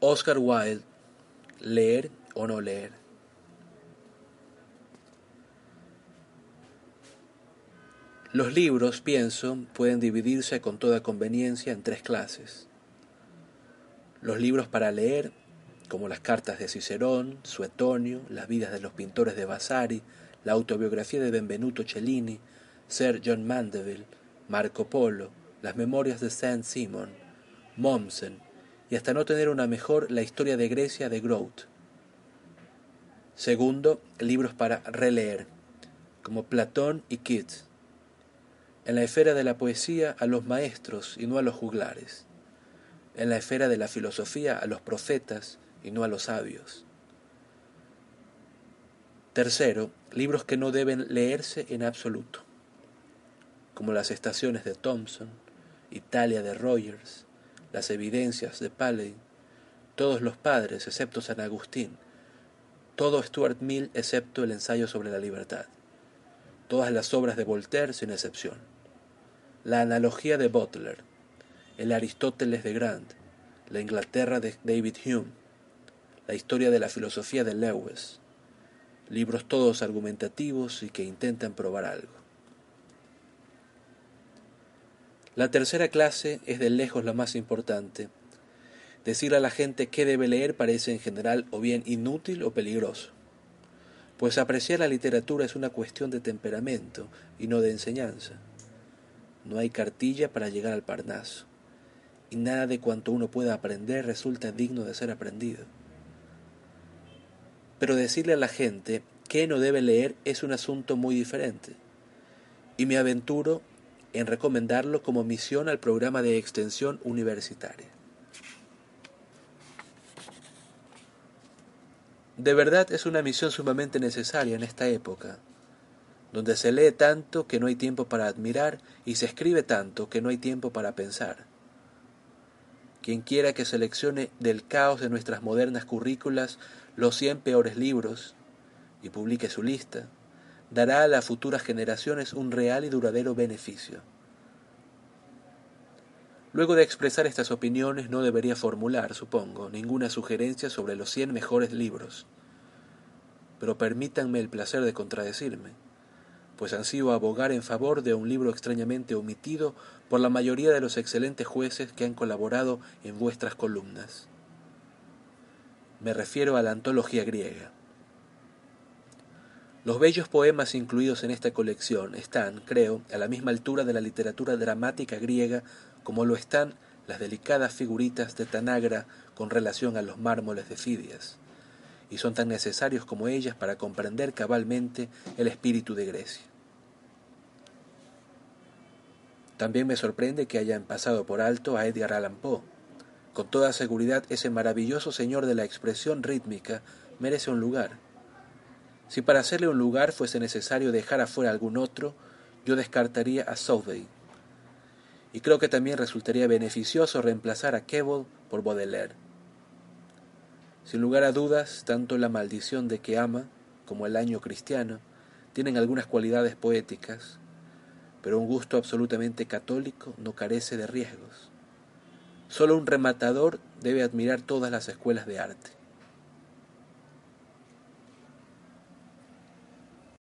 Oscar Wilde, leer o no leer. Los libros, pienso, pueden dividirse con toda conveniencia en tres clases. Los libros para leer, como las cartas de Cicerón, Suetonio, las vidas de los pintores de Vasari, la autobiografía de Benvenuto Cellini, Sir John Mandeville, Marco Polo, las memorias de Saint Simon, Mommsen, y hasta no tener una mejor la historia de Grecia de Grote. Segundo, libros para releer, como Platón y Keats. En la esfera de la poesía a los maestros y no a los juglares. En la esfera de la filosofía a los profetas y no a los sabios. Tercero, libros que no deben leerse en absoluto, como las estaciones de Thompson, Italia de Rogers, las evidencias de Paley, todos los padres excepto San Agustín, todo Stuart Mill excepto el ensayo sobre la libertad, todas las obras de Voltaire sin excepción, la analogía de Butler, el Aristóteles de Grant, la Inglaterra de David Hume, la historia de la filosofía de Lewis, libros todos argumentativos y que intentan probar algo. La tercera clase es de lejos la más importante. Decir a la gente qué debe leer parece en general o bien inútil o peligroso, pues apreciar la literatura es una cuestión de temperamento y no de enseñanza. No hay cartilla para llegar al Parnaso, y nada de cuanto uno pueda aprender resulta digno de ser aprendido. Pero decirle a la gente qué no debe leer es un asunto muy diferente, y me aventuro en recomendarlo como misión al programa de extensión universitaria. De verdad es una misión sumamente necesaria en esta época, donde se lee tanto que no hay tiempo para admirar y se escribe tanto que no hay tiempo para pensar. Quien quiera que seleccione del caos de nuestras modernas currículas los cien peores libros y publique su lista, dará a las futuras generaciones un real y duradero beneficio. Luego de expresar estas opiniones no debería formular, supongo, ninguna sugerencia sobre los cien mejores libros. Pero permítanme el placer de contradecirme, pues ansío abogar en favor de un libro extrañamente omitido por la mayoría de los excelentes jueces que han colaborado en vuestras columnas. Me refiero a la antología griega. Los bellos poemas incluidos en esta colección están, creo, a la misma altura de la literatura dramática griega como lo están las delicadas figuritas de Tanagra con relación a los mármoles de Fidias, y son tan necesarios como ellas para comprender cabalmente el espíritu de Grecia. También me sorprende que hayan pasado por alto a Edgar Allan Poe. Con toda seguridad ese maravilloso señor de la expresión rítmica merece un lugar si para hacerle un lugar fuese necesario dejar afuera algún otro, yo descartaría a Southey. Y creo que también resultaría beneficioso reemplazar a Keble por Baudelaire. Sin lugar a dudas, tanto la maldición de que ama como el año cristiano tienen algunas cualidades poéticas, pero un gusto absolutamente católico no carece de riesgos. Solo un rematador debe admirar todas las escuelas de arte.